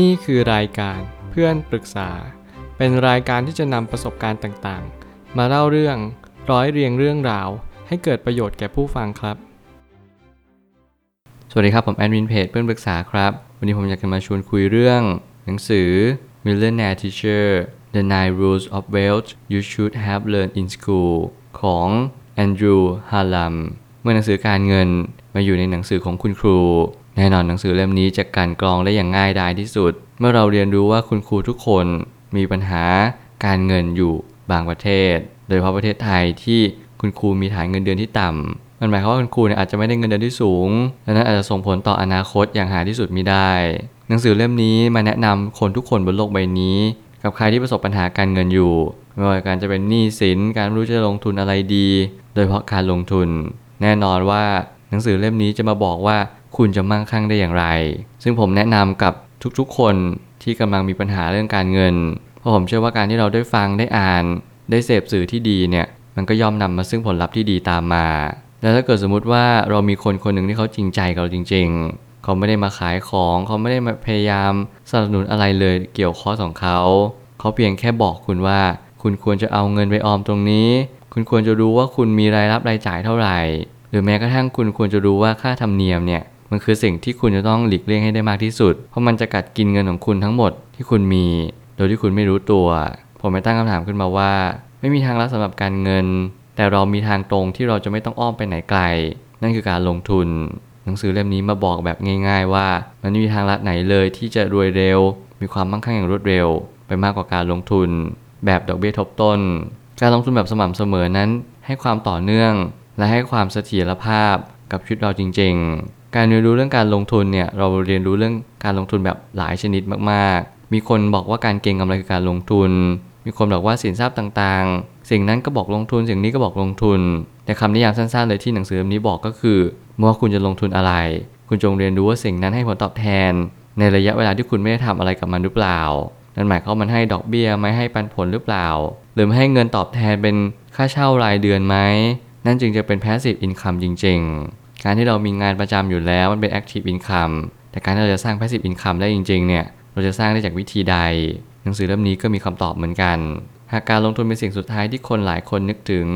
นี่คือรายการเพื่อนปรึกษา เป็นรายการที่จะนำประสบการณ์ต่างๆ มาเล่าเรื่องร้อยเรียงเรื่องราว ให้เกิดประโยชน์แก่ผู้ฟังครับ สวัสดีครับผมแอดมินเพจเพื่อนปรึกษาครับ วันนี้ผมอยากจะมาชวนคุยเรื่อง หนังสือ Millionaire Teacher The Nine Rules of Wealth You Should Have Learned in School ของแอนดรูว์ฮาลัมเมื่อหนังสือการเงินมาอยู่ในหนังสือของคุณครู แน่นอนหนังสือเล่มนี้จะการกรองได้อย่างง่ายดายที่สุด เมื่อเราเรียนรู้ว่าคุณครูทุกคนมีปัญหาการเงินอยู่บางประเทศ โดยเฉพาะประเทศไทยที่คุณครูมีฐานเงินเดือนที่ต่ำมันหมายความว่าคุณครูเนี่ยอาจจะไม่ได้เงินเดือนที่สูงดังนั้นอาจจะส่งผลต่ออนาคตอย่างหาที่สุดมิได้ หนังสือเล่มนี้มาแนะนำคนทุกคนบนโลกใบนี้ กับใครที่ประสบปัญหาการเงินอยู่ไม่ว่าการจะเป็นหนี้สินการรู้จะลงทุนอะไรดี โดยเฉพาะการลงทุน แน่นอนว่าหนังสือเล่มนี้จะมาบอกว่า คุณจะมั่งคั่งได้อย่างไร ซึ่งผมแนะนำกับทุกๆ คนที่กำลังมีปัญหาเรื่องการเงิน เพราะผมเชื่อว่าการที่เราได้ฟังได้อ่าน ได้เสพสื่อที่ดีเนี่ย มันก็ย่อมนำมาซึ่งผลลัพธ์ที่ดีตามมา แล้วถ้าเกิดสมมุติว่าเรามีคนคนหนึ่งที่เขาจริงใจกับเราจริง ๆ เขาไม่ได้มาขายของ เขาไม่ได้มาพยายามสนับสนุนอะไรเลยเกี่ยวข้อของเขา เขาเพียงแค่บอกคุณว่า คุณควรจะเอาเงินไปออมตรงนี้ คุณควรจะรู้ว่าคุณมีรายรับรายจ่ายเท่าไหร่ หรือแม้กระทั่งคุณควรจะรู้ว่าค่าธรรมเนียมเนี่ย มันคือสิ่งที่คุณจะต้องหลีกเลี่ยงให้ได้มากที่สุด เพราะมันจะกัดกินเงินของคุณทั้งหมดที่คุณมี โดยที่คุณไม่รู้ตัว ผมไปตั้งคำถามขึ้นมาว่า ไม่มีทางลัดสำหรับการเงิน แต่เรามีทางตรงที่เราจะไม่ต้องอ้อมไปไหนไกล นั่นคือการลงทุน หนังสือเล่มนี้มาบอกแบบง่าย ๆ ว่า มันไม่มีทางลัดไหนเลยที่จะรวยเร็ว มีความมั่งคั่งอย่างรวดเร็ว ไปมากกว่าการลงทุน แบบดอกเบี้ยทบต้น การลงทุนแบบสม่ำเสมอนั้น ให้ความต่อเนื่อง และให้ความเสถียรภาพกับชีวิตเราจริง ๆ การเรียนรู้เรื่องการลงทุนเนี่ยเราเรียนรู้เรื่องการลงทุนแบบหลายชนิดมากๆ มีคนบอกว่าการเก็งกำไรคือการลงทุน มีคนบอกว่าสินทรัพย์ต่างๆ สิ่งนั้นก็บอกลงทุน สิ่งนี้ก็บอกลงทุน แต่คำนิยามสั้นๆ เลยที่หนังสือเล่มนี้บอกก็คือเมื่อคุณจะลงทุนอะไร คุณจงเรียนรู้ว่าสิ่งนั้นให้ผลตอบแทน ในระยะเวลาที่คุณไม่ได้ทำอะไรกับมันหรือเปล่า นั่นหมายความมันให้ดอกเบี้ยไหมให้ปันผลหรือเปล่า หรือให้เงินตอบแทนเป็นค่าเช่ารายเดือนไหมนั่นจึงจะเป็น passive income จริง ๆ การที่เรามีงานประจำอยู่แล้วมันเป็น active income แต่การที่เราจะสร้าง passive income ได้จริงๆเนี่ยเราจะสร้างได้จากวิธีใด หนังสือเล่มนี้ก็มีคำตอบเหมือนกัน หากการลงทุนเป็นสิ่งสุดท้ายที่คนหลายคนนึกถึง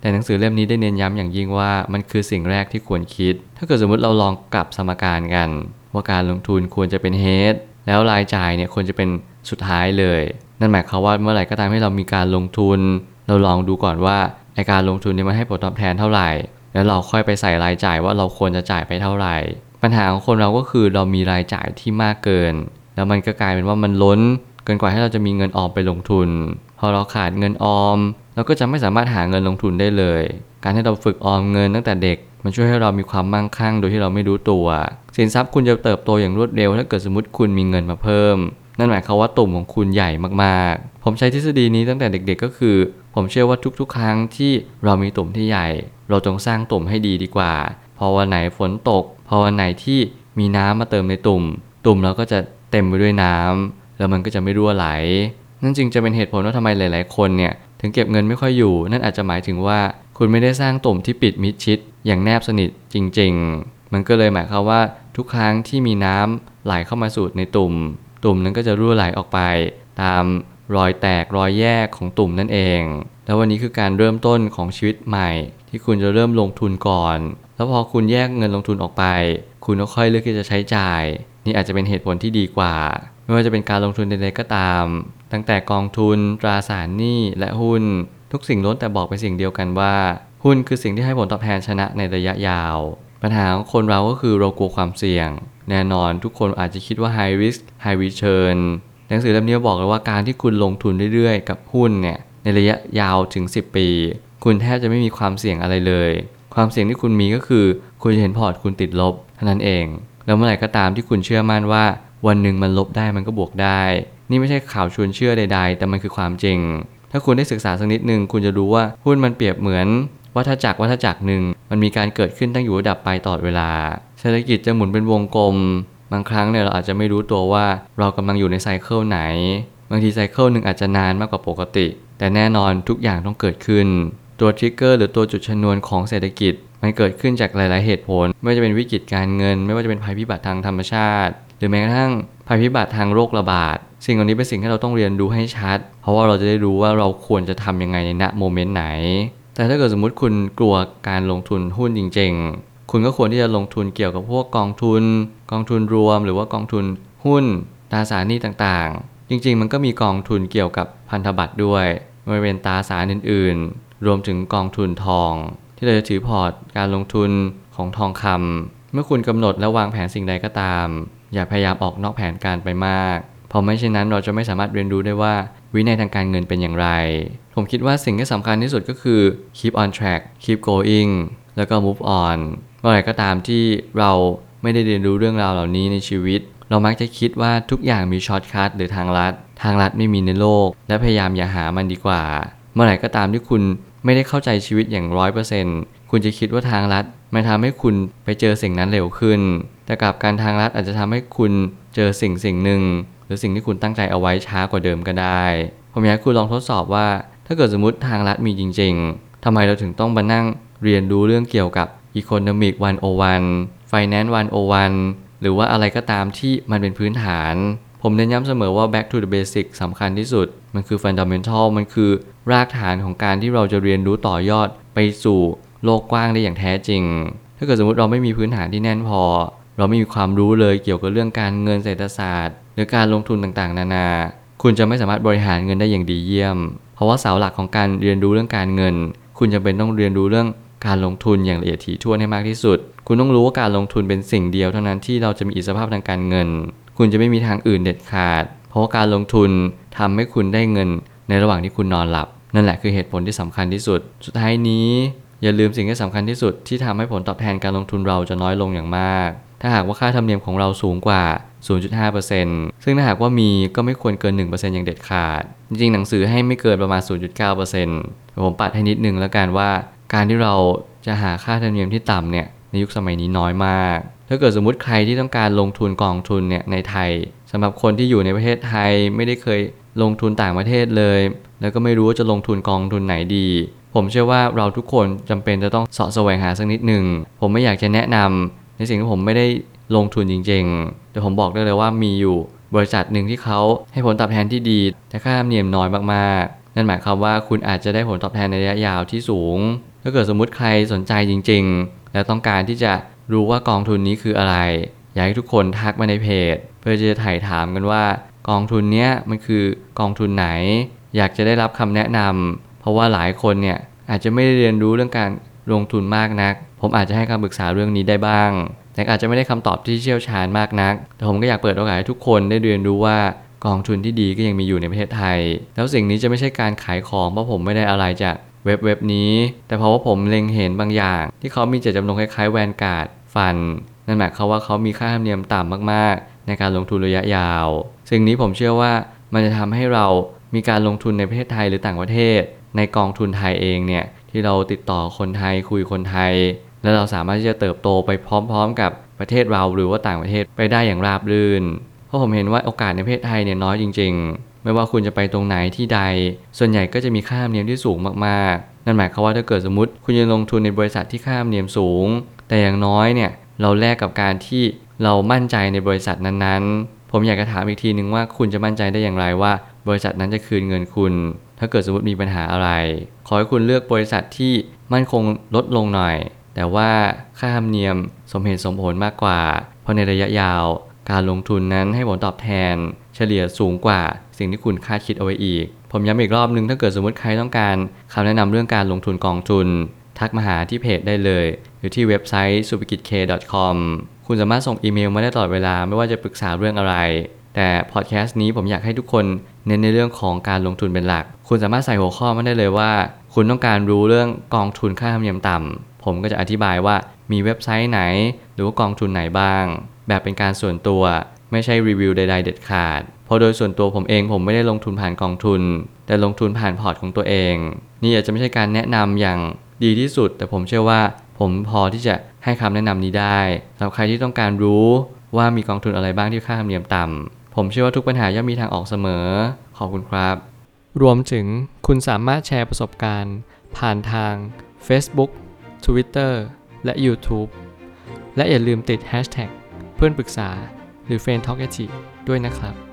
แต่หนังสือเล่มนี้ได้เน้นย้ำอย่างยิ่งว่ามันคือสิ่งแรกที่ควรคิด ถ้าเกิดสมมติเราลองกลับสมการกัน ว่าการลงทุนควรจะเป็น head แล้วรายจ่ายเนี่ยควรจะเป็นสุดท้ายเลย นั่นหมายความว่าเมื่อไหร่ก็ตามให้เรามีการลงทุน เราลองดูก่อนว่าไอการลงทุนเนี่ยมันให้ผลตอบแทนเท่าไหร่ แล้วเราค่อยไปใส่รายจ่ายว่าเราควรจะจ่ายไปเท่าไหร่ ปัญหาของคนเราก็คือเรามีรายจ่ายที่มากเกิน แล้วมันก็กลายเป็นว่ามันล้น เกินกว่าที่เราจะมีเงินออมไปลงทุน พอเราขาดเงินออม เราก็จะไม่สามารถหาเงินลงทุนได้เลย การที่เราฝึกออมเงินตั้งแต่เด็ก มันช่วยให้เรามีความมั่งคั่งโดยที่เราไม่รู้ตัว สินทรัพย์คุณจะเติบโตอย่างรวดเร็ว ถ้าเกิดสมมติคุณมีเงินมาเพิ่ม นั่นหมายความว่าตุ่มของคุณใหญ่มากๆ ผมใช้ทฤษฎีนี้ตั้งแต่เด็ก ๆ ก็คือ ผมเชื่อว่าทุกๆ ครั้งที่เรามีตุ่มที่ใหญ่ เราจงสร้างตุ่มให้ดีดีกว่า พอวันไหนฝนตก พอวันไหนที่มีน้ำมาเติมในตุ่ม ตุ่มเราก็จะเต็มไปด้วยน้ำแล้วมันก็จะไม่รั่วไหล นั่นจึงจะเป็นเหตุผลว่าทำไมหลาย ๆ คนเนี่ยถึงเก็บเงินไม่ค่อยอยู่ นั่นอาจจะหมายถึงว่า คุณไม่ได้สร้างตุ่มที่ปิดมิดชิด อย่างแนบสนิทจริง ๆ มันก็เลยหมายความว่าทุกครั้งที่มีน้ำไหลเข้ามาสู่ในตุ่ม ตุ่มนั้นก็จะรั่วไหลออกไป ตาม รอยแตกรอยแยกของตุ่มนั่นเอง แล้ววันนี้คือการเริ่มต้นของชีวิตใหม่ ที่คุณจะเริ่มลงทุนก่อน แล้วพอคุณแยกเงินลงทุนออกไป คุณก็ค่อยเลือกที่จะใช้จ่าย นี่อาจจะเป็นเหตุผลที่ดีกว่า ไม่ว่าจะเป็นการลงทุนใดๆก็ตาม ตั้งแต่กองทุน ตราสารหนี้และหุ้น ทุกสิ่งล้วนแต่บอกเป็นสิ่งเดียวกันว่า หุ้นคือสิ่งที่ให้ผลตอบแทนชนะในระยะยาว ปัญหาของคนเราก็คือเรากลัวความเสี่ยง แน่นอนทุกคนอาจจะคิดว่า high risk high return หนังสือเล่มนี้บอกเลยว่าการที่คุณลงทุนเรื่อยๆ กับหุ้นเนี่ยในระยะยาวถึง 10 ปี คุณแทบจะไม่มีความเสี่ยงอะไรเลย ความเสี่ยงที่คุณมีก็คือ คุณจะเห็นพอร์ตคุณติดลบเท่านั้นเอง แล้วเมื่อไหร่ก็ตามที่คุณเชื่อมั่นว่า วันหนึ่งมันลบได้มันก็บวกได้ นี่ไม่ใช่ข่าวชวนเชื่อใด ๆ แต่มันคือความจริง ถ้าคุณได้ศึกษาสักนิดหนึ่งคุณจะรู้ว่าหุ้นมันเปรียบเหมือนวัฏจักรวัฏจักรหนึ่งมันมีการเกิดขึ้นตั้งอยู่ระดับไปตลอดเวลา เศรษฐกิจจะหมุนเป็นวงกลม บางครั้งเนี่ยเราอาจจะไม่รู้ตัวว่าเรากำลังอยู่ในไซเคิลไหน บางทีไซเคิลหนึ่งอาจจะนานมากกว่าปกติ แต่แน่นอนทุกอย่างต้องเกิดขึ้น ตัวทริกเกอร์หรือตัวจุดชนวนของเศรษฐกิจ มันเกิดขึ้นจากหลาย ๆ เหตุผล ไม่ว่าจะเป็นวิกฤตการเงิน ไม่ว่าจะเป็นภัยพิบัติทางธรรมชาติ หรือแม้กระทั่งภัยพิบัติทางโรคระบาด สิ่งเหล่านี้เป็นสิ่งที่เราต้องเรียนรู้ให้ชัด เพราะว่าเราจะได้รู้ว่าเราควรจะทำยังไงในณโมเมนต์ไหน แต่ถ้าเกิดสมมุติคุณกลัวการลงทุนหุ้นจริง ๆ คุณก็ควรที่จะลงทุนเกี่ยวกับพวกกองทุน กองทุนรวม หรือว่ากองทุนหุ้นตราสารหนี้ต่างๆ จริงๆ มันก็มีกองทุนเกี่ยวกับพันธบัตรด้วยไม่เป็นตราสารอื่นๆ รวมถึงกองทุนทอง ที่เราจะถือพอร์ตการลงทุนของทองคำเมื่อคุณกำหนดและวางแผนสิ่งใดก็ตาม อย่าพยายามออกนอกแผนการไปมากเพราะไม่เช่นนั้นเราจะไม่สามารถเรียนรู้ได้ว่าวินัยทางการเงินเป็นอย่างไร ผมคิดว่าสิ่งที่สำคัญที่สุดก็คือ keep on track keep going แล้วก็ move on เมื่อไหร่ก็ตามที่เราไม่ได้เรียนรู้เรื่องราวเหล่านี้ในชีวิต เรามักจะคิดว่าทุกอย่างมี shortcut หรือทางลัด ทางลัดไม่มีในโลก และพยายามอย่าหามันดีกว่า เมื่อไหร่ก็ตามที่คุณไม่ได้เข้าใจชีวิตอย่างร้อยเปอร์เซ็นต์คุณจะคิดว่าทางลัดมันทำให้คุณไปเจอสิ่งนั้นเร็วขึ้น แต่กลับกันทางลัดอาจจะทำให้คุณเจอสิ่งสิ่งหนึ่ง หรือสิ่งที่คุณตั้งใจเอาไว้ช้ากว่าเดิมก็ได้ ผมอยากให้คุณลองทดสอบว่า ถ้าเกิดสมมติทางลัดมีจริง ๆทำไมเราถึงต้องมานั่ง เรียนรู้เรื่องเกี่ยวกับ Economic 101 Finance 101 หรือว่าอะไรก็ตามที่มันเป็นพื้นฐาน ผมเน้นย้ำเสมอว่า back to the basic สำคัญที่สุด มันคือ fundamental มันคือรากฐานของการที่เราจะเรียนรู้ต่อยอดไปสู่โลกกว้างได้อย่างแท้จริง ถ้าเกิดสมมติเราไม่มีพื้นฐานที่แน่นพอ เราไม่มีความรู้เลยเกี่ยวกับเรื่องการเงินเศรษฐศาสตร์ หรือการลงทุนต่างๆ นานา คุณจะไม่สามารถบริหารเงินได้อย่างดีเยี่ยม เพราะว่าเสาหลักของการเรียนรู้เรื่องการเงิน คุณจะเป็นต้องเรียนรู้เรื่อง การลงทุนอย่างละเอียดถี่ถ้วนให้มากที่สุด คุณต้องรู้ว่าการลงทุนเป็นสิ่งเดียวเท่านั้นที่เราจะมีอิสรภาพทางการเงิน คุณจะไม่มีทางอื่นเด็ดขาด เพราะว่าการลงทุนทำให้คุณได้เงินในระหว่างที่คุณนอนหลับ นั่นแหละคือเหตุผลที่สำคัญที่สุด สุดท้ายนี้อย่าลืมสิ่งที่สำคัญที่สุดที่ทำให้ผลตอบแทนการลงทุนเราจะน้อยลงอย่างมาก ถ้าหากว่าค่าธรรมเนียมของเราสูงกว่า 0.5%ซึ่งถ้าหากว่ามีก็ไม่ควรเกิน 1%อย่างเด็ดขาด จริงๆ หนังสือให้ไม่เกินประมาณ 0.9%ผมปัดให้นิดนึงแล้วกันว่า การที่เราจะหาค่าธรรมเนียมที่ต่ำเนี่ยในยุคสมัยนี้น้อยมาก ถ้าเกิดสมมุติใครที่ต้องการลงทุนกองทุนเนี่ยในไทยสำหรับคนที่อยู่ในประเทศไทยไม่ได้เคยลงทุนต่างประเทศเลย แล้วก็ไม่รู้ว่าจะลงทุนกองทุนไหนดี ผมเชื่อว่าเราทุกคนจำเป็นจะต้องเสาะแสวงหาสักนิดหนึ่ง ผมไม่อยากจะแนะนำในสิ่งที่ผมไม่ได้ลงทุนจริงๆ แต่ผมบอกได้เลยว่ามีอยู่บริษัทหนึ่งที่เขาให้ผลตอบแทนที่ดี แต่ค่าธรรมเนียมน้อยมากๆ นั่นหมายความว่าคุณอาจจะได้ผลตอบแทนในระยะยาวที่สูง ถ้าเกิดสมมติใครสนใจจริง ๆ และต้องการที่จะรู้ว่ากองทุนนี้คืออะไร อยากให้ทุกคนทักมาในเพจ เพื่อจะถ่ายถามกันว่ากองทุนเนี้ยมันคือกองทุนไหน อยากจะได้รับคำแนะนำเพราะว่าหลายคนเนี่ยอาจจะไม่ได้เรียนรู้เรื่องการลงทุนมากนัก ผมอาจจะให้คำปรึกษาเรื่องนี้ได้บ้าง แต่อาจจะไม่ได้คำตอบที่เชี่ยวชาญมากนัก แต่ผมก็อยากเปิดโอกาสให้ทุกคนได้เรียนรู้ว่ากองทุนที่ดีก็ยังมีอยู่ในประเทศไทย แล้วสิ่งนี้จะไม่ใช่การขายของเพราะผมไม่ได้อะไรจาก เว็บเว็บนี้ แต่เพราะว่าผมเล็งเห็นบางอย่าง ที่เขามีเจตจำนงคล้ายๆแวนการ์ดฟัน นั่นหมายความว่าเขามีค่าธรรมเนียมต่ำมากๆ ในการลงทุนระยะยาวสิ่งนี้ผมเชื่อว่ามันจะทำให้เรามีการลงทุนในประเทศไทยหรือต่างประเทศ ในกองทุนไทยเองเนี่ยที่เราติดต่อคนไทยคุยคนไทย และเราสามารถที่จะเติบโตไปพร้อมๆ กับประเทศเราหรือว่าต่างประเทศไปได้อย่างราบรื่น เพราะผมเห็นว่าโอกาสในประเทศไทยเนี่ยน้อยจริง ๆ ไม่ว่าคุณจะไปตรงไหนที่ใด ส่วนใหญ่ก็จะมีค่าธรรมเนียมที่สูงมากๆ นั่นหมายความว่าถ้าเกิดสมมติคุณจะลงทุนในบริษัทที่ค่าธรรมเนียมสูง แต่อย่างน้อยเนี่ยเราแลกกับการที่เรามั่นใจในบริษัทนั้นๆ ผมอยากจะถามอีกทีนึงว่าคุณจะมั่นใจได้อย่างไรว่า บริษัทนั้นจะคืนเงินคุณ ถ้าเกิดสมมติมีปัญหาอะไร ขอให้คุณเลือกบริษัทที่มั่นคงลดลงหน่อย แต่ว่าค่าธรรมเนียมสมเหตุสมผลมากกว่า เพราะในระยะยาว การลงทุนนั้นให้ผลตอบแทน ฉลี่ยสูงกว่าสิ่งที่คุณคาดคิดเอาไว้อีก ผมย้ำอีกรอบนึงถ้าเกิดสมมติใครต้องการคำแนะนำเรื่องการลงทุนกองทุน ทักมาหาที่เพจได้เลย หรือที่เว็บไซต์ s u p i k i t k com คุณสามารถส่งอีเมลมาได้ตลอดเวลาไม่ว่าจะปรึกษาเรื่องอะไร แต่พอดแคสต์นี้ผมอยากให้ทุกคนเน้นในเรื่องของการลงทุนเป็นหลัก คุณสามารถใส่หัวข้อมาได้เลยว่า คุณต้องการรู้เรื่องกองทุนค่าธรรมเนียมต่ำผมก็จะอธิบายว่ามีเว็บไซต์ไหน หรือว่ากองทุนไหนบ้าง แบบเป็นการส่วนตัว ไม่ใช่รีวิวใดๆเด็ดขาด เพราะโดยส่วนตัวผมเองผมไม่ได้ลงทุนผ่านกองทุน แต่ลงทุนผ่านพอร์ตของตัวเอง นี่อาจจะไม่ใช่การแนะนำอย่างดีที่สุด แต่ผมเชื่อว่าผมพอที่จะให้คำแนะนำนี้ได้สำหรับใครที่ต้องการรู้ว่ามีกองทุนอะไรบ้างที่ค่าธรรมเนียมต่ำผมเชื่อว่าทุกปัญหาย่อมมีทางออกเสมอ ขอบคุณครับ รวมถึงคุณสามารถแชร์ประสบการณ์ ผ่านทาง Facebook Twitter และ YouTube และอย่าลืมติด Hashtag เพื่อนปรึกษา หรือ f r ร e n d t a l k a ด้วยด้วยนะครับ